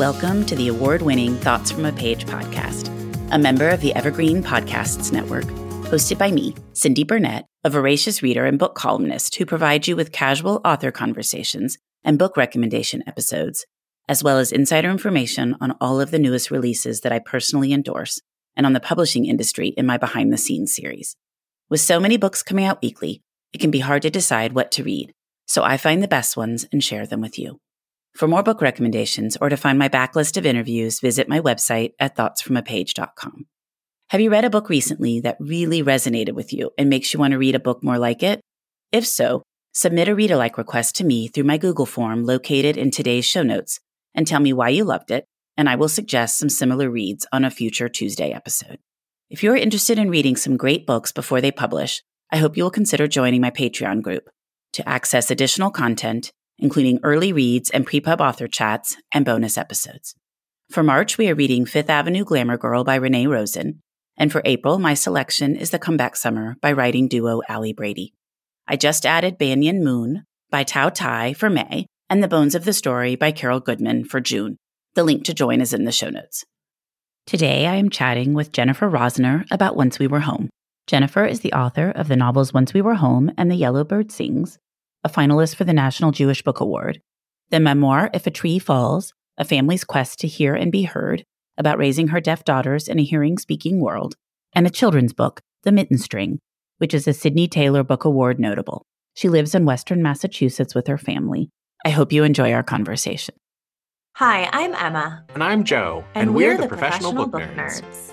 Welcome to the award winning Thoughts from a Page podcast, a member of the Evergreen Podcasts Network, hosted by me, Cindy Burnett, a voracious reader and book columnist who provides you with casual author conversations and book recommendation episodes, as well as insider information on all of the newest releases that I personally endorse and on the publishing industry in my behind the scenes series. With so many books coming out weekly, it can be hard to decide what to read, so I find the best ones and share them with you. For more book recommendations or to find my backlist of interviews, visit my website at thoughtsfromapage.com. Have you read a book recently that really resonated with you and makes you want to read a book more like it? If so, submit a read alike request to me through my Google form located in today's show notes and tell me why you loved it, and I will suggest some similar reads on a future Tuesday episode. If you're interested in reading some great books before they publish, I hope you will consider joining my Patreon group to access additional content, including early reads and pre-pub author chats and bonus episodes. For March, we are reading Fifth Avenue Glamour Girl by Renee Rosen, and for April, my selection is The Comeback Summer by writing duo Ali Brady. I just added Banyan Moon by Thao Thai for May and The Bones of the Story by Carol Goodman for June. The link to join is in the show notes. Today, I am chatting with Jennifer Rosner about Once We Were Home. Jennifer is the author of the novels Once We Were Home and The Yellow Bird Sings, a finalist for the National Jewish Book Award, the memoir If a Tree Falls, A Family's Quest to Hear and Be Heard, about raising her deaf daughters in a hearing speaking world, and a children's book, The Mitten String, which is a Sydney Taylor Book Award notable. She lives in Western Massachusetts with her family. I hope you enjoy our conversation. Hi, I'm Emma. And I'm Joe. And, and we're, we're, the Professional, Book, Nerds. Nerds.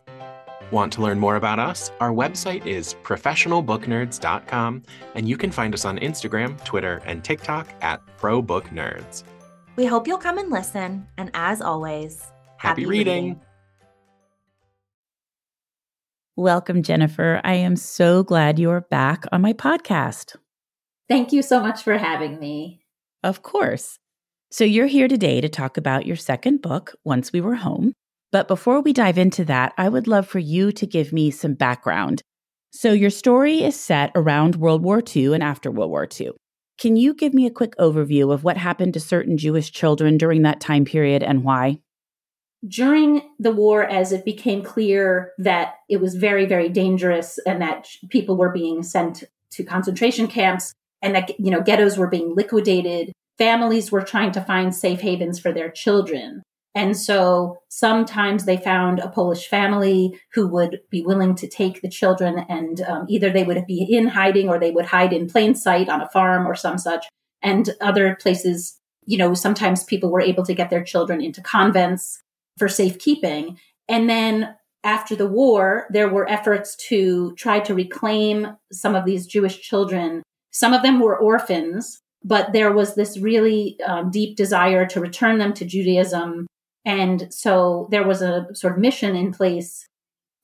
Want to learn more about us? Our website is professionalbooknerds.com, and you can find us on Instagram, Twitter, and TikTok at ProBookNerds. We hope you'll come and listen, and as always, happy, happy reading. reading. Welcome, Jennifer. I am so glad you are back on my podcast. Thank you so much for having me. Of course. So, you're here today to talk about your second book, Once We Were Home. But before we dive into that, I would love for you to give me some background. So, your story is set around World War II and after World War II. Can you give me a quick overview of what happened to certain Jewish children during that time period and why? during the war, as it became clear that it was very, very dangerous and that people were being sent to concentration camps and that, you know, ghettos were being liquidated, families were trying to find safe havens for their children. And so sometimes they found a Polish family who would be willing to take the children and um, either they would be in hiding or they would hide in plain sight on a farm or some such. And other places, you know, sometimes people were able to get their children into convents for safekeeping. And then after the war, there were efforts to try to reclaim some of these Jewish children. Some of them were orphans, but there was this really um, deep desire to return them to Judaism. And so there was a sort of mission in place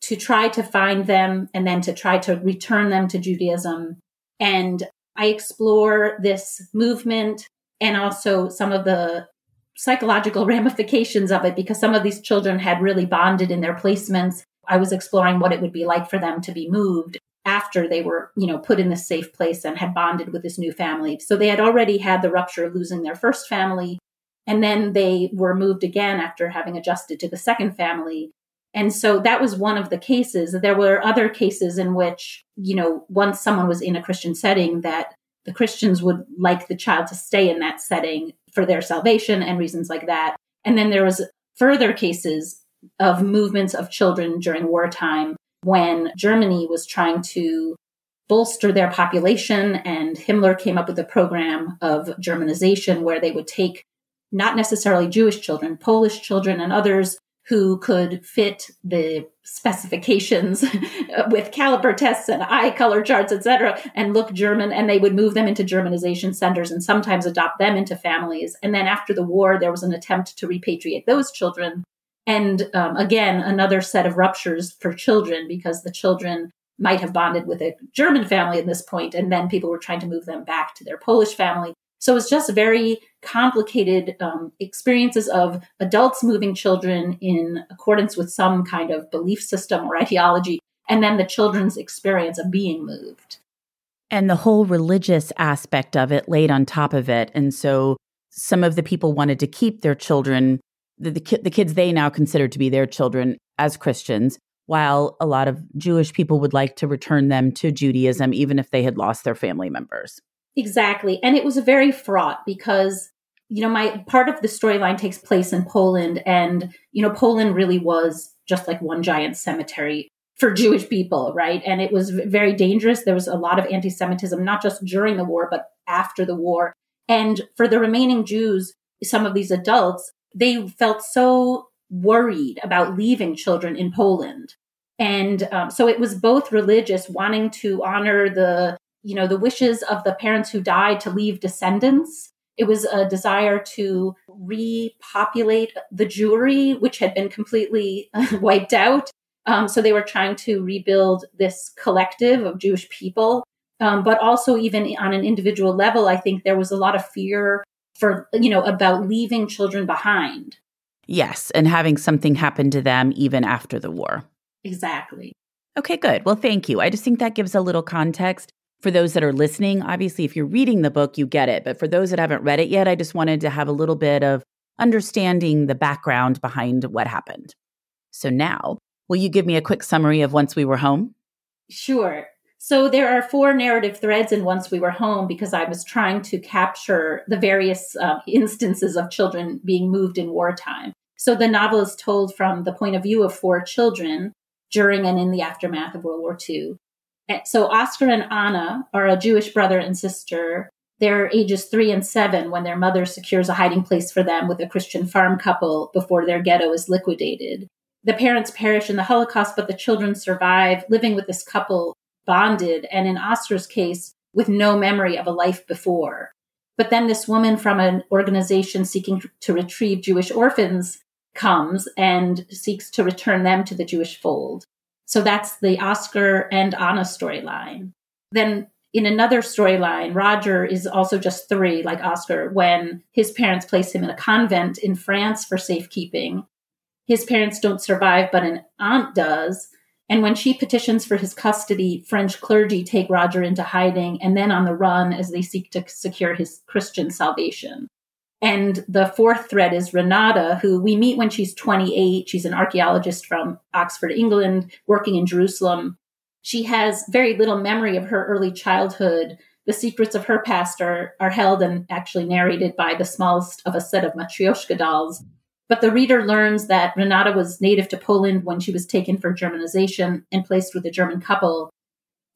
to try to find them and then to try to return them to Judaism. And I explore this movement and also some of the psychological ramifications of it because some of these children had really bonded in their placements. I was exploring what it would be like for them to be moved after they were, you know, put in this safe place and had bonded with this new family. So they had already had the rupture of losing their first family. And then they were moved again after having adjusted to the second family. And so that was one of the cases. There were other cases in which, you know, once someone was in a Christian setting, that the Christians would like the child to stay in that setting for their salvation and reasons like that. And then there was further cases of movements of children during wartime when Germany was trying to bolster their population and Himmler came up with a program of Germanization where they would take not necessarily Jewish children, Polish children and others who could fit the specifications with caliper tests and eye color charts, etc., and look German, and they would move them into Germanization centers and sometimes adopt them into families. And then after the war, there was an attempt to repatriate those children. And um, again, another set of ruptures for children because the children might have bonded with a German family at this point, and then people were trying to move them back to their Polish family. So it's just very complicated um, experiences of adults moving children in accordance with some kind of belief system or ideology, and then the children's experience of being moved. And the whole religious aspect of it laid on top of it. And so some of the people wanted to keep their children, the, the, the kids they now consider to be their children, as Christians, while a lot of Jewish people would like to return them to Judaism, even if they had lost their family members. Exactly. And it was very fraught because, you know, my part of the storyline takes place in Poland. And, you know, Poland really was just like one giant cemetery for Jewish people, right? And it was very dangerous. There was a lot of anti Semitism, not just during the war, but after the war. And for the remaining Jews, some of these adults, they felt so worried about leaving children in Poland. And um, so it was both religious, wanting to honor the, you know, the wishes of the parents who died to leave descendants. It was a desire to repopulate the Jewry, which had been completely wiped out. Um, so they were trying to rebuild this collective of Jewish people. Um, but also, even on an individual level, I think there was a lot of fear for, you know, about leaving children behind. Yes, and having something happen to them even after the war. Exactly. Okay, good. Well, thank you. I just think that gives a little context for those that are listening. Obviously, if you're reading the book, you get it. But for those that haven't read it yet, I just wanted to have a little bit of understanding the background behind what happened. So now, will you give me a quick summary of Once We Were Home? Sure. So there are four narrative threads in Once We Were Home because I was trying to capture the various uh, instances of children being moved in wartime. So the novel is told from the point of view of four children during and in the aftermath of World War II. So Oscar and Anna are a Jewish brother and sister. They're ages three and seven when their mother secures a hiding place for them with a Christian farm couple before their ghetto is liquidated. The parents perish in the Holocaust, but the children survive, living with this couple bonded, and in Oscar's case, with no memory of a life before. But then this woman from an organization seeking to retrieve Jewish orphans comes and seeks to return them to the Jewish fold. So that's the Oscar and Anna storyline. Then in another storyline, Roger is also just three, like Oscar, when his parents place him in a convent in France for safekeeping. His parents don't survive, but an aunt does. And when she petitions for his custody, French clergy take Roger into hiding and then on the run as they seek to secure his Christian salvation. And the fourth thread is Renata, who we meet when she's 28. She's an archaeologist from Oxford, England, working in Jerusalem. She has very little memory of her early childhood. The secrets of her past are, are held and actually narrated by the smallest of a set of Matryoshka dolls. But the reader learns that Renata was native to Poland when she was taken for Germanization and placed with a German couple.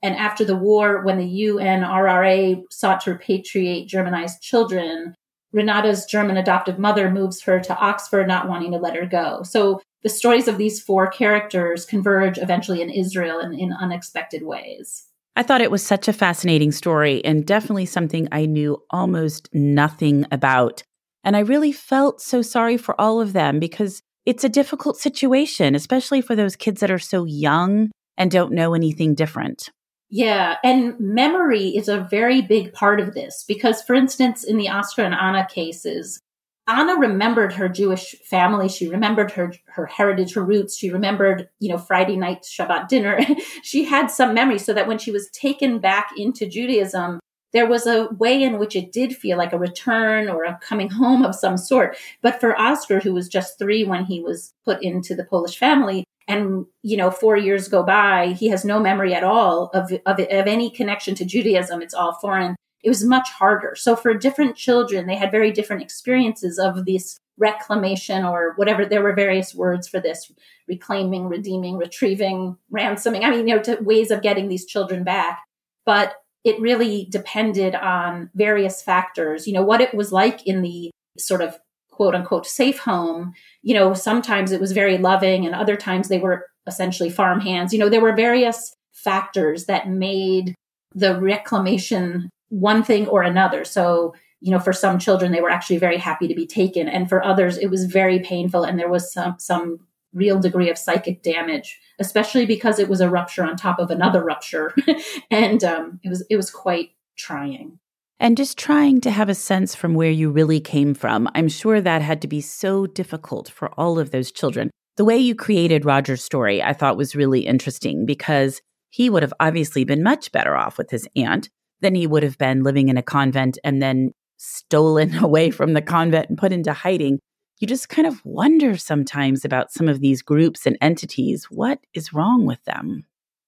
And after the war, when the UNRRA sought to repatriate Germanized children, Renata's German adoptive mother moves her to Oxford, not wanting to let her go. So the stories of these four characters converge eventually in Israel in, in unexpected ways. I thought it was such a fascinating story and definitely something I knew almost nothing about. And I really felt so sorry for all of them because it's a difficult situation, especially for those kids that are so young and don't know anything different. Yeah, and memory is a very big part of this because, for instance, in the Oscar and Anna cases, Anna remembered her Jewish family. She remembered her her heritage, her roots. She remembered, you know, Friday night Shabbat dinner. she had some memory, so that when she was taken back into Judaism, there was a way in which it did feel like a return or a coming home of some sort. But for Oscar, who was just three when he was put into the Polish family, and you know four years go by he has no memory at all of, of, of any connection to judaism. It's all foreign. It was much harder. So for different children they had very different experiences of this reclamation or whatever. There were various words for this reclaiming redeeming retrieving ransoming. I mean you know to ways of getting these children back. But it really depended on various factors. You know what it was like in the sort of quote unquote safe home, you know, sometimes it was very loving and other times they were essentially farm hands. You know, there were various factors that made the reclamation one thing or another. So, you know, for some children, they were actually very happy to be taken. And for others, it was very painful. And there was some, some real degree of psychic damage, especially because it was a rupture on top of another rupture, and um, it was it was quite trying. And just trying to have a sense from where you really came from. I'm sure that had to be so difficult for all of those children. The way you created Roger's story, I thought was really interesting because he would have obviously been much better off with his aunt than he would have been living in a convent and then stolen away from the convent and put into hiding you just kind of wonder sometimes about some of these groups and entities. What is wrong with them?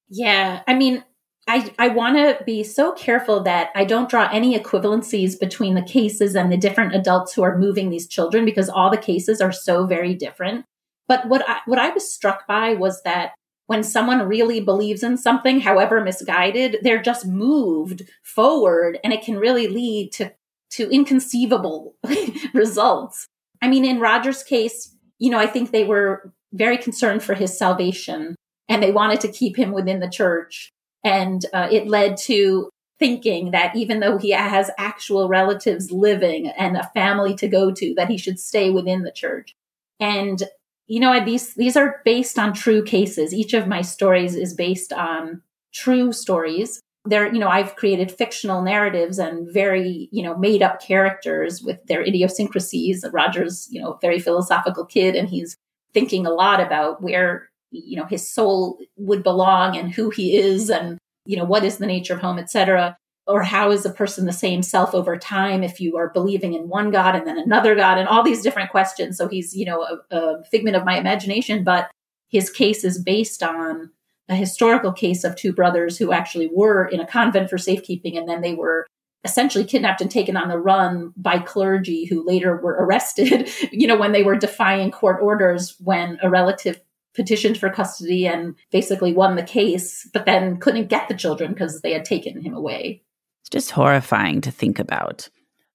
Yeah. I mean, I, I want to be so careful that I don't draw any equivalencies between the cases and the different adults who are moving these children because all the cases are so very different. But what I, what I was struck by was that when someone really believes in something, however misguided, they're just moved forward and it can really lead to, to inconceivable results. I mean, in Roger's case, you know, I think they were very concerned for his salvation and they wanted to keep him within the church. And uh, it led to thinking that even though he has actual relatives living and a family to go to, that he should stay within the church. And you know, these these are based on true cases. Each of my stories is based on true stories there you know i've created fictional narratives and very you know made up characters with their idiosyncrasies roger's you know very philosophical kid and he's thinking a lot about where you know his soul would belong and who he is and you know what is the nature of home etc or how is a person the same self over time if you are believing in one god and then another god and all these different questions. So he's you know a, a figment of my imagination but his case is based on a historical case of two brothers who actually were in a convent for safekeeping and then they were essentially kidnapped and taken on the run by clergy who later were arrested you know when they were defying court orders when a relative petitioned for custody and basically won the case but then couldn't get the children because they had taken him away it's just horrifying to think about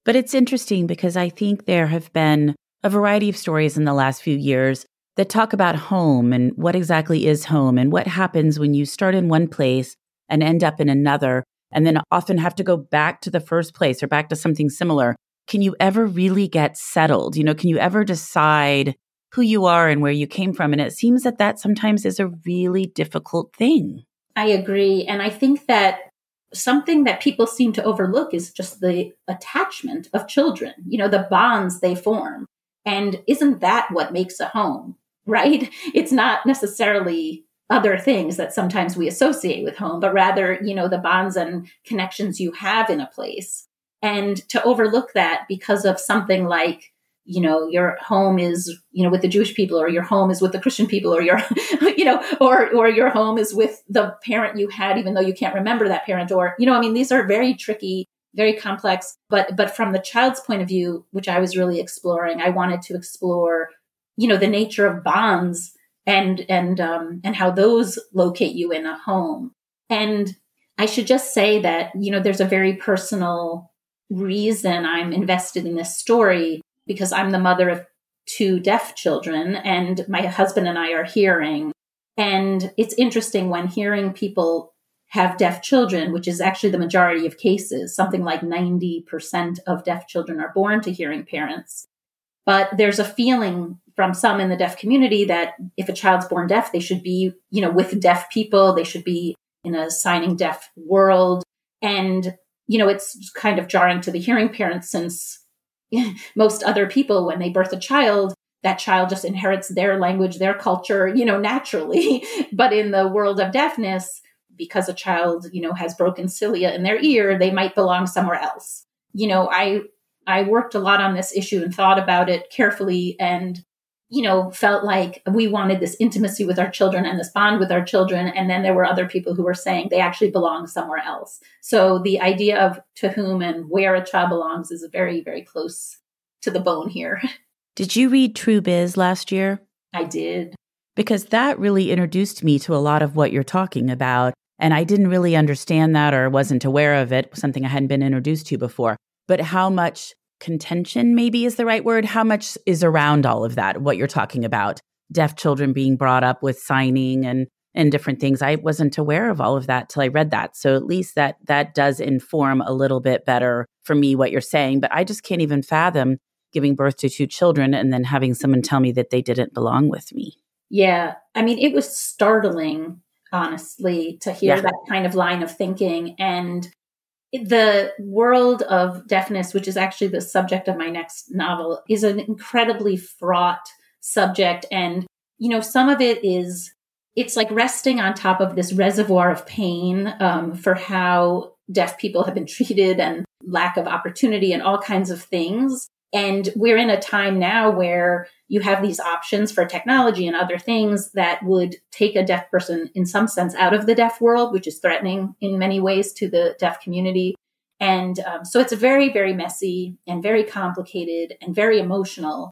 but it's interesting because i think there have been a variety of stories in the last few years that talk about home and what exactly is home and what happens when you start in one place and end up in another and then often have to go back to the first place or back to something similar. Can you ever really get settled? You know, can you ever decide who you are and where you came from? And it seems that that sometimes is a really difficult thing. I agree. And I think that something that people seem to overlook is just the attachment of children, you know, the bonds they form. And isn't that what makes a home? right? It's not necessarily other things that sometimes we associate with home, but rather, you know, the bonds and connections you have in a place. And to overlook that because of something like, you know, your home is, you know, with the Jewish people, or your home is with the Christian people, or your, you know, or or your home is with the parent you had, even though you can't remember that parent, or, you know, I mean, these are very tricky, very complex. But but from the child's point of view, which I was really exploring, I wanted to explore you know the nature of bonds and and um, and how those locate you in a home. And I should just say that you know there's a very personal reason I'm invested in this story because I'm the mother of two deaf children and my husband and I are hearing. And it's interesting when hearing people have deaf children, which is actually the majority of cases, something like 90% of deaf children are born to hearing parents. But there's a feeling from some in the deaf community that if a child's born deaf, they should be, you know, with deaf people, they should be in a signing deaf world. And, you know, it's kind of jarring to the hearing parents since most other people, when they birth a child, that child just inherits their language, their culture, you know, naturally. but in the world of deafness, because a child, you know, has broken cilia in their ear, they might belong somewhere else. You know, I I worked a lot on this issue and thought about it carefully and you know, felt like we wanted this intimacy with our children and this bond with our children. And then there were other people who were saying they actually belong somewhere else. So the idea of to whom and where a child belongs is very, very close to the bone here. Did you read True Biz last year? I did. Because that really introduced me to a lot of what you're talking about. And I didn't really understand that or wasn't aware of it, something I hadn't been introduced to before. But how much contention, maybe is the right word. How much is around all of that, what you're talking about? Deaf children being brought up with signing and and different things. I wasn't aware of all of that till I read that. So at least that that does inform a little bit better for me what you're saying. But I just can't even fathom giving birth to two children and then having someone tell me that they didn't belong with me. Yeah. I mean, it was startling, honestly, to hear Yeah. that kind of line of thinking. And the world of deafness, which is actually the subject of my next novel, is an incredibly fraught subject. And, you know, some of it is, it's like resting on top of this reservoir of pain um, for how deaf people have been treated and lack of opportunity and all kinds of things. And we're in a time now where you have these options for technology and other things that would take a deaf person in some sense out of the deaf world, which is threatening in many ways to the deaf community. And um, so it's very, very messy and very complicated and very emotional,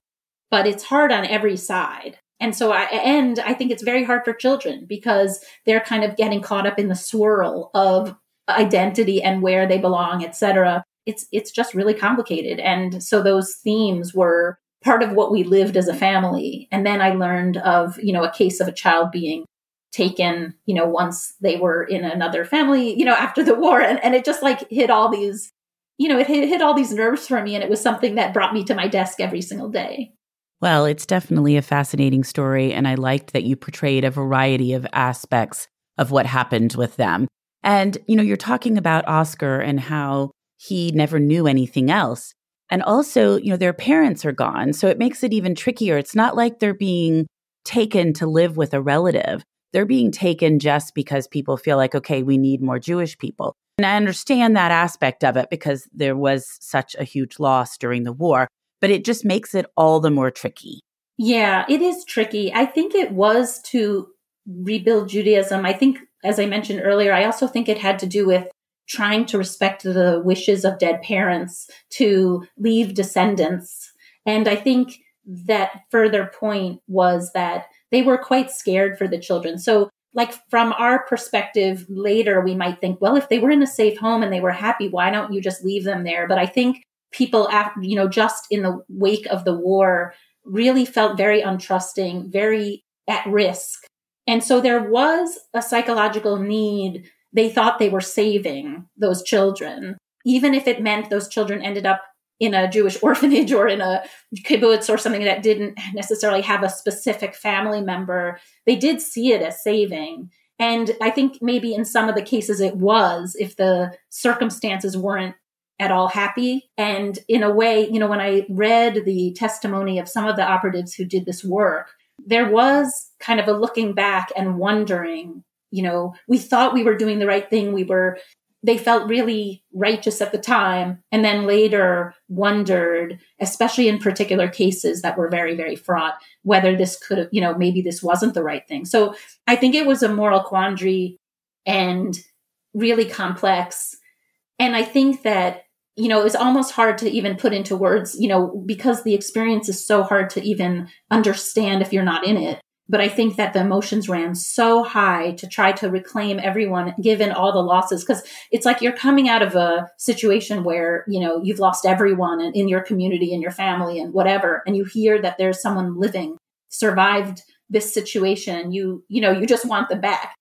but it's hard on every side. And so I, and I think it's very hard for children because they're kind of getting caught up in the swirl of identity and where they belong, et cetera. It's, it's just really complicated. And so those themes were part of what we lived as a family. And then I learned of, you know, a case of a child being taken, you know, once they were in another family, you know, after the war. And, and it just like hit all these, you know, it hit, hit all these nerves for me. And it was something that brought me to my desk every single day. Well, it's definitely a fascinating story. And I liked that you portrayed a variety of aspects of what happened with them. And, you know, you're talking about Oscar and how he never knew anything else. And also, you know, their parents are gone. So it makes it even trickier. It's not like they're being taken to live with a relative. They're being taken just because people feel like, okay, we need more Jewish people. And I understand that aspect of it because there was such a huge loss during the war, but it just makes it all the more tricky. Yeah, it is tricky. I think it was to rebuild Judaism. I think, as I mentioned earlier, I also think it had to do with trying to respect the wishes of dead parents to leave descendants. And I think that further point was that they were quite scared for the children. So, like from our perspective later, we might think, well, if they were in a safe home and they were happy, why don't you just leave them there? But I think people, you know, just in the wake of the war, really felt very untrusting, very at risk. And so there was a psychological need. They thought they were saving those children, even if it meant those children ended up in a Jewish orphanage or in a kibbutz or something that didn't necessarily have a specific family member. They did see it as saving. And I think maybe in some of the cases it was if the circumstances weren't at all happy. And in a way, you know, when I read the testimony of some of the operatives who did this work, there was kind of a looking back and wondering, you know, we thought we were doing the right thing. We were, they felt really righteous at the time. And then later wondered, especially in particular cases that were very, very fraught, whether this could have, you know, maybe this wasn't the right thing. So I think it was a moral quandary and really complex. And I think that you know, it was almost hard to even put into words, you know, because the experience is so hard to even understand if you're not in it. But I think that the emotions ran so high to try to reclaim everyone given all the losses. Cause it's like you're coming out of a situation where, you know, you've lost everyone in, your community and your family and whatever. And you hear that there's someone living, survived this situation. You, you know, you just want them back.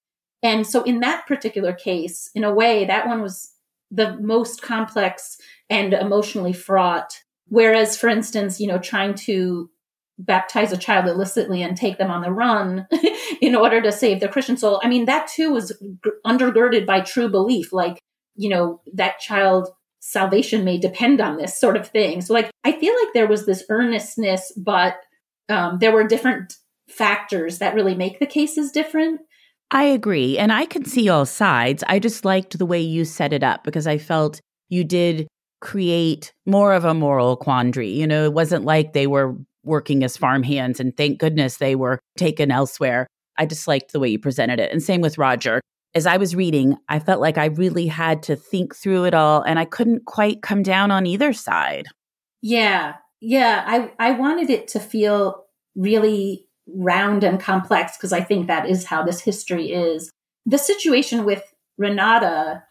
And so in that particular case, in a way, that one was the most complex and emotionally fraught. Whereas, for instance, you know, trying to baptize a child illicitly and take them on the run in order to save the Christian soul. I mean, that too was undergirded by true belief, like, you know, that child salvation may depend on this sort of thing. So, like, I feel like there was this earnestness, but um, there were different factors that really make the cases different. I agree. And I could see all sides. I just liked the way you set it up because I felt you did create more of a moral quandary. You know, it wasn't like they were working as farmhands and thank goodness they were taken elsewhere. I just liked the way you presented it. And same with Roger. As I was reading, I felt like I really had to think through it all and I couldn't quite come down on either side. Yeah. Yeah. I, I wanted it to feel really round and complex because I think that is how this history is. The situation with Renata,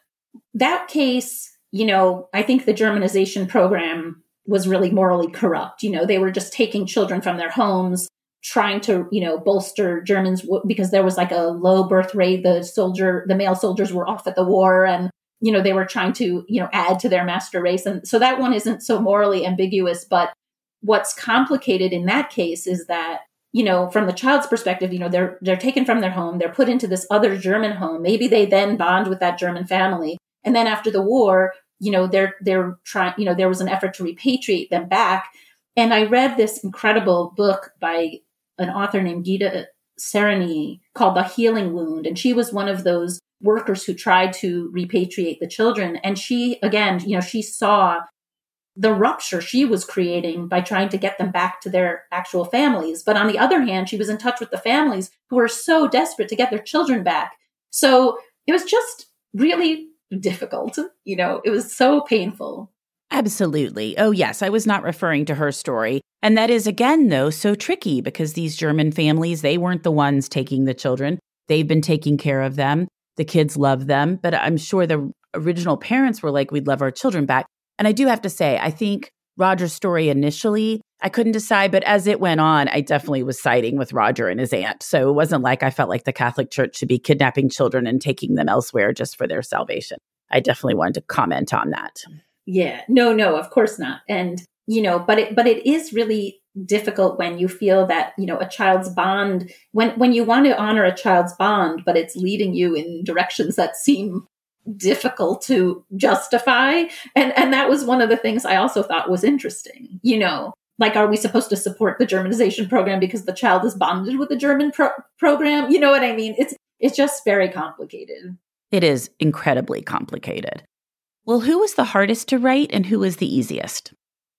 that case, you know, I think the Germanization program was really morally corrupt. You know, they were just taking children from their homes, trying to, you know, bolster Germans because there was like a low birth rate. The soldier, the male soldiers were off at the war and, you know, they were trying to, you know, add to their master race. And so that one isn't so morally ambiguous. But what's complicated in that case is that you know, from the child's perspective, you know, they're they're taken from their home, they're put into this other German home. Maybe they then bond with that German family. And then after the war, you know, they're they're trying, you know, there was an effort to repatriate them back. And I read this incredible book by an author named Gitta Sereny called The Healing Wound. And she was one of those workers who tried to repatriate the children. And she, again, you know, she saw the rupture she was creating by trying to get them back to their actual families. But on the other hand, she was in touch with the families who were so desperate to get their children back. So it was just really difficult. You know, it was so painful. Absolutely. Oh, yes. I was not referring to her story. And that is, again, though, so tricky because these German families, they weren't the ones taking the children. They've been taking care of them. The kids love them. But I'm sure the original parents were like, we'd love our children back. And I do have to say, I think Roger's story initially, I couldn't decide, but as it went on, I definitely was siding with Roger and his aunt. So it wasn't like I felt like the Catholic Church should be kidnapping children and taking them elsewhere just for their salvation. I definitely wanted to comment on that. Yeah. No, no, of course not. And, you know, but it but it is really difficult when you feel that, you know, a child's bond when when you want to honor a child's bond, but it's leading you in directions that seem difficult to justify. And and that was one of the things i also thought was interesting you know like are we supposed to support the germanization program because the child is bonded with the german pro- program? You know what i mean? It's it's just very complicated. It is incredibly complicated. Well who was the hardest to write and who was the easiest?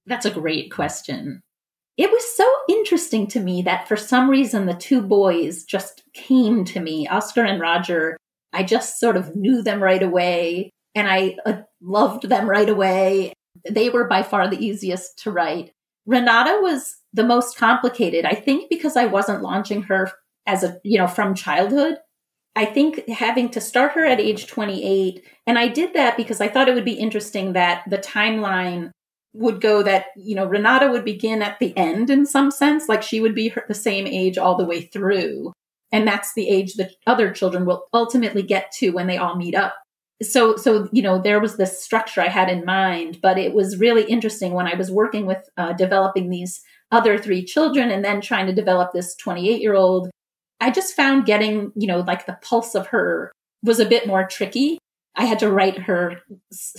That's a great question. It was so interesting to me that for some reason the two boys just came to me oscar and roger I just sort of knew them right away and I uh, loved them right away. They were by far the easiest to write. Renata was the most complicated, I think, because I wasn't launching her as a, you know, from childhood. I think having to start her at age 28, and I did that because I thought it would be interesting that the timeline would go that, you know, Renata would begin at the end in some sense, like she would be her, the same age all the way through. And that's the age that other children will ultimately get to when they all meet up. So, so, you know, there was this structure I had in mind, but it was really interesting when I was working with uh, developing these other three children and then trying to develop this 28 year old. I just found getting, you know, like the pulse of her was a bit more tricky. I had to write her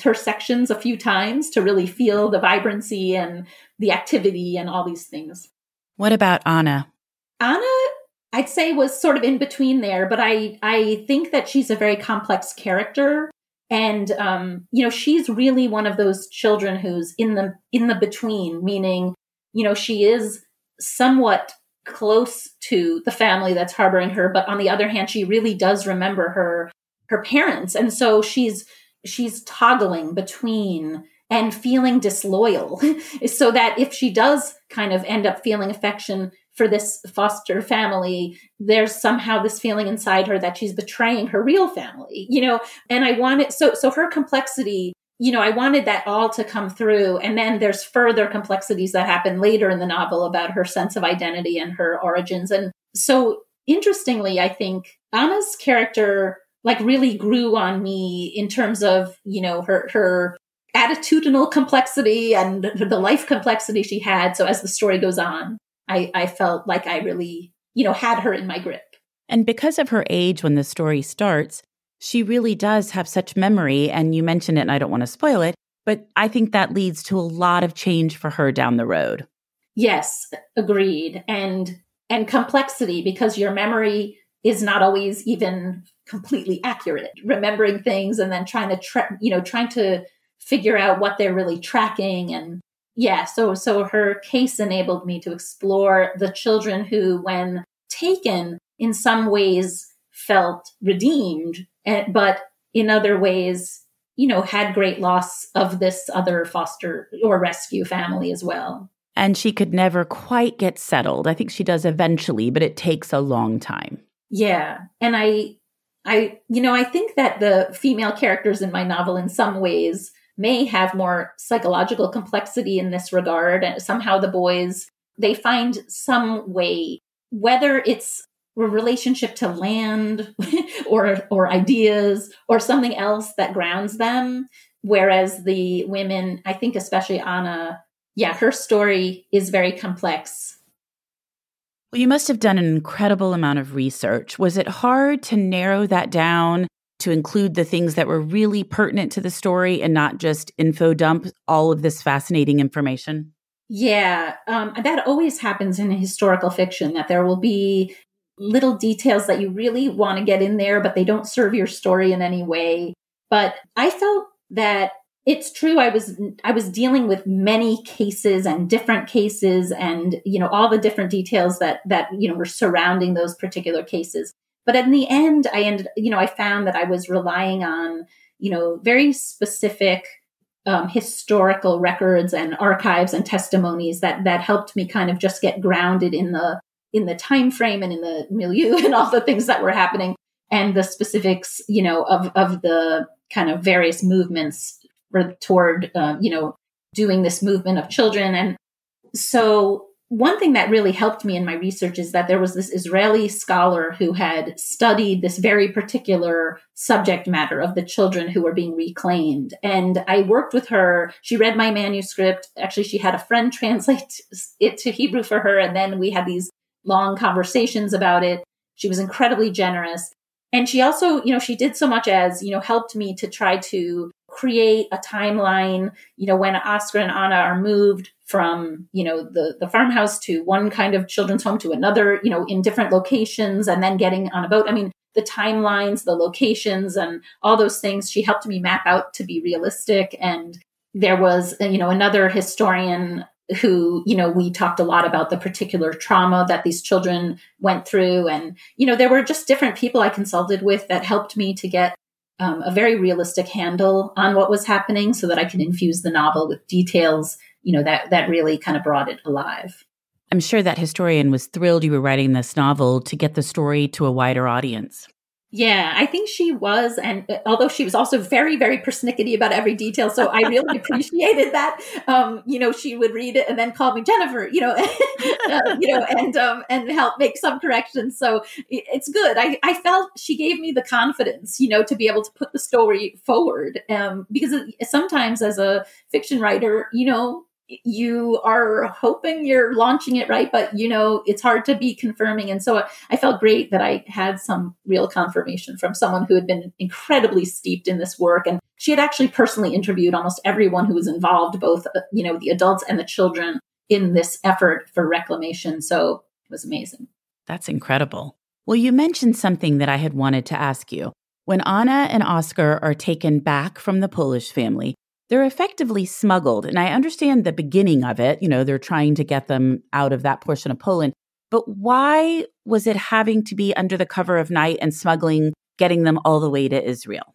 her sections a few times to really feel the vibrancy and the activity and all these things. What about Anna? Anna I'd say was sort of in between there, but I I think that she's a very complex character, and um, you know she's really one of those children who's in the in the between, meaning you know she is somewhat close to the family that's harboring her, but on the other hand, she really does remember her her parents, and so she's she's toggling between and feeling disloyal so that if she does kind of end up feeling affection for this foster family, there's somehow this feeling inside her that she's betraying her real family, you know, and I wanted, so, so her complexity, you know, I wanted that all to come through. And then there's further complexities that happen later in the novel about her sense of identity and her origins. And so interestingly, I think Anna's character like really grew on me in terms of, you know, her, her attitudinal complexity and the life complexity she had. So as the story goes on, I, I felt like I really, you know, had her in my grip. And because of her age when the story starts, she really does have such memory. And you mentioned it, and I don't want to spoil it, but I think that leads to a lot of change for her down the road. Yes, agreed. And and complexity because your memory is not always even completely accurate. Remembering things and then trying to tra- you know trying to figure out what they're really tracking and yeah, so so her case enabled me to explore the children who, when taken, in some ways felt redeemed, eh, but in other ways, you know, had great loss of this other foster or rescue family as well. And she could never quite get settled. I think she does eventually, but it takes a long time. Yeah. And I I you know, I think that the female characters in my novel in some ways may have more psychological complexity in this regard. And somehow the boys, they find some way, whether it's a relationship to land or, or ideas or something else that grounds them. Whereas the women, I think especially Anna, yeah, her story is very complex Well, you must have done an incredible amount of research. Was it hard to narrow that down to include the things that were really pertinent to the story and not just info dump all of this fascinating information? Yeah, um, that always happens in historical fiction that there will be little details that you really want to get in there, but they don't serve your story in any way. But I felt that it's true i was i was dealing with many cases and different cases and you know all the different details that that you know were surrounding those particular cases but in the end i ended you know i found that i was relying on you know very specific um, historical records and archives and testimonies that that helped me kind of just get grounded in the in the time frame and in the milieu and all the things that were happening and the specifics you know of of the kind of various movements toward uh, you know doing this movement of children. And so one thing that really helped me in my research is that there was this Israeli scholar who had studied this very particular subject matter of the children who were being reclaimed. And I worked with her. She read my manuscript. Actually, she had a friend translate it to Hebrew for her. And then we had these long conversations about it. She was incredibly generous. And she also, you know, she did so much as, you know, helped me to try to create a timeline, you know, when Oscar and Anna are moved from, you know, the, the farmhouse to one kind of children's home to another, you know, in different locations and then getting on a boat. I mean, the timelines, the locations and all those things she helped me map out to be realistic. And there was, you know, another historian who, you know, we talked a lot about the particular trauma that these children went through. And, you know, there were just different people I consulted with that helped me to get um, a very realistic handle on what was happening so that I could infuse the novel with details, you know, that, that really kind of brought it alive. I'm sure that historian was thrilled you were writing this novel to get the story to a wider audience. Yeah, I think she was. And uh, although she was also very, very persnickety about every detail. So I really appreciated that. Um, you know, she would read it and then call me Jennifer, you know, uh, you know, and, um, and help make some corrections. So it's good. I, I felt she gave me the confidence, you know, to be able to put the story forward. Um, because sometimes as a fiction writer, you know, you are hoping you're launching it right, but you know, it's hard to be confirming. And so I felt great that I had some real confirmation from someone who had been incredibly steeped in this work. And she had actually personally interviewed almost everyone who was involved, both, uh, you know, the adults and the children in this effort for reclamation. So it was amazing. That's incredible. Well, you mentioned something that I had wanted to ask you. When Anna and Oscar are taken back from the Polish family, they're effectively smuggled. And I understand the beginning of it. You know, they're trying to get them out of that portion of Poland. But why was it having to be under the cover of night and smuggling, getting them all the way to Israel?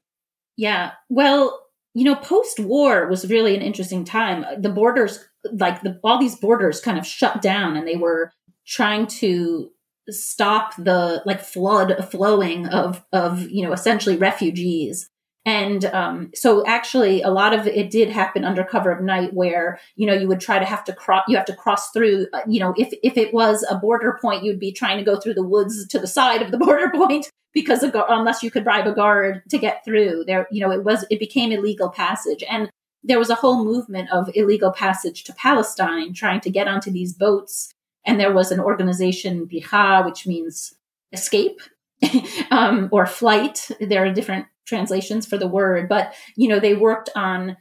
Yeah. Well, you know, post war was really an interesting time. The borders, like the, all these borders kind of shut down and they were trying to stop the like flood flowing of, of, you know, essentially refugees and um, so actually a lot of it did happen under cover of night where, you know, you would try to have to cross, you have to cross through, uh, you know, if, if it was a border point, you'd be trying to go through the woods to the side of the border point because unless you could bribe a guard to get through there, you know, it was, it became illegal passage. And there was a whole movement of illegal passage to Palestine trying to get onto these boats. And there was an organization, Bricha, which means escape um, or flight. There are different translations for the word, but you know, they worked on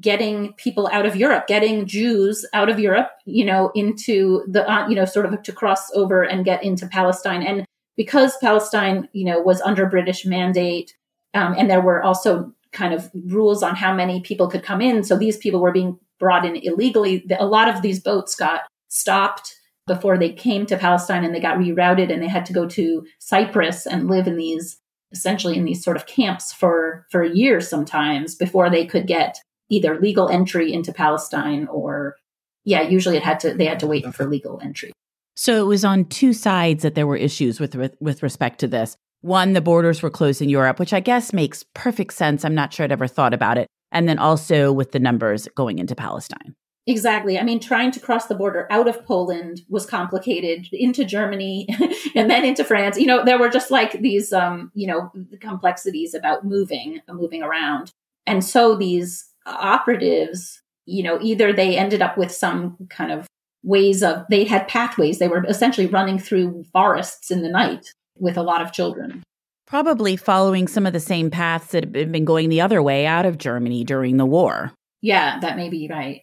getting people out of Europe, getting Jews out of Europe, you know, into the, uh, you know, sort of to cross over and get into Palestine. And because Palestine, you know, was under British mandate, um, and there were also kind of rules on how many people could come in. So these people were being brought in illegally. A lot of these boats got stopped before they came to Palestine and they got rerouted and they had to go to Cyprus and live in these essentially in these sort of camps for for years sometimes before they could get either legal entry into Palestine or yeah, usually it had to they had to wait for legal entry. So it was on two sides that there were issues with with, with respect to this. One, the borders were closed in Europe, which I guess makes perfect sense. I'm not sure I'd ever thought about it. And then also with the numbers going into Palestine. Exactly. I mean, trying to cross the border out of Poland was complicated into Germany and then into France. You know, there were just like these, um, you know, complexities about moving, moving around. And so these operatives, you know, either they ended up with some kind of ways of, they had pathways. They were essentially running through forests in the night with a lot of children. Probably following some of the same paths that had been going the other way out of Germany during the war. Yeah, that may be right.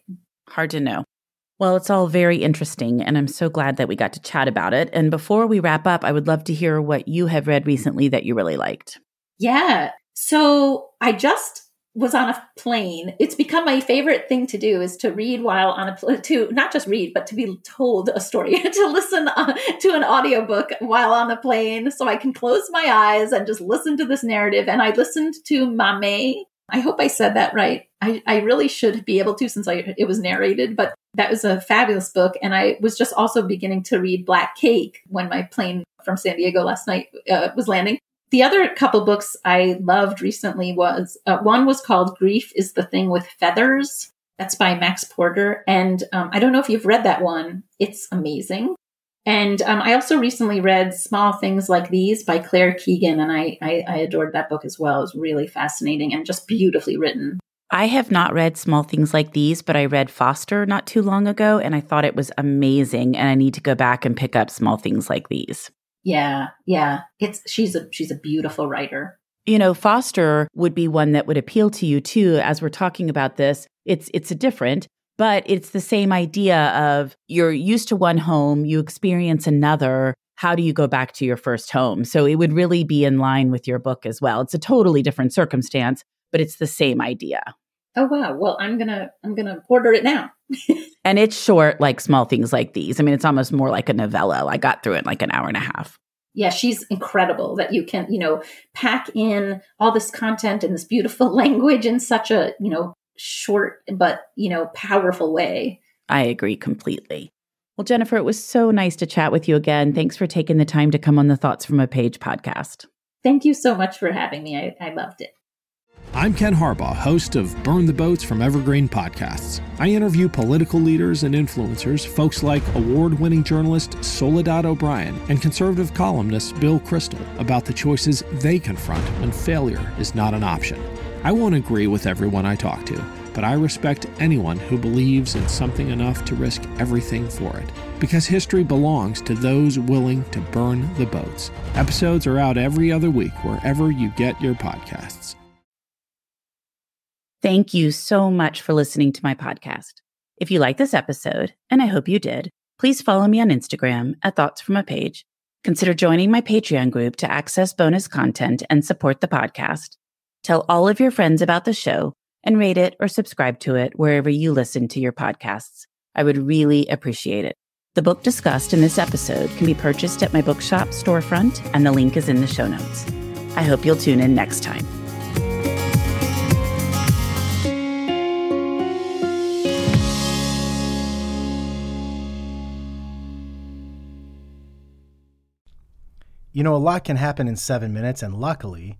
Hard to know. Well, it's all very interesting, and I'm so glad that we got to chat about it. And before we wrap up, I would love to hear what you have read recently that you really liked. Yeah. So I just was on a plane. It's become my favorite thing to do is to read while on a plane, to not just read, but to be told a story, to listen uh, to an audiobook while on the plane. So I can close my eyes and just listen to this narrative. And I listened to Maame. I hope I said that right. I, I really should be able to since I, it was narrated, but that was a fabulous book. And I was just also beginning to read Black Cake when my plane from San Diego last night uh, was landing. The other couple books I loved recently was uh, one was called Grief is the Thing with Feathers. That's by Max Porter. And um, I don't know if you've read that one. It's amazing. And um, I also recently read Small Things Like These by Claire Keegan, and I, I, I adored that book as well. It was really fascinating and just beautifully written. I have not read Small Things Like These, but I read Foster not too long ago, and I thought it was amazing. And I need to go back and pick up Small Things Like These. Yeah, yeah. It's she's a she's a beautiful writer. You know, Foster would be one that would appeal to you too as we're talking about this. It's it's a different, but it's the same idea of you're used to one home, you experience another, how do you go back to your first home? So it would really be in line with your book as well. It's a totally different circumstance, but it's the same idea. Oh wow. Well, I'm going to I'm going to order it now. and it's short like small things like these. I mean, it's almost more like a novella. I got through it in like an hour and a half. Yeah, she's incredible that you can, you know, pack in all this content and this beautiful language in such a, you know, short but, you know, powerful way. I agree completely. Well, Jennifer, it was so nice to chat with you again. Thanks for taking the time to come on the Thoughts from a Page podcast. Thank you so much for having me. I, I loved it. I'm Ken Harbaugh, host of Burn the Boats from Evergreen Podcasts. I interview political leaders and influencers, folks like award winning journalist Soledad O'Brien and conservative columnist Bill Kristol about the choices they confront when failure is not an option. I won't agree with everyone I talk to, but I respect anyone who believes in something enough to risk everything for it. Because history belongs to those willing to burn the boats. Episodes are out every other week wherever you get your podcasts. Thank you so much for listening to my podcast. If you like this episode, and I hope you did, please follow me on Instagram at Thoughts from a Page. Consider joining my Patreon group to access bonus content and support the podcast. Tell all of your friends about the show and rate it or subscribe to it wherever you listen to your podcasts. I would really appreciate it. The book discussed in this episode can be purchased at my bookshop storefront, and the link is in the show notes. I hope you'll tune in next time. You know, a lot can happen in seven minutes, and luckily,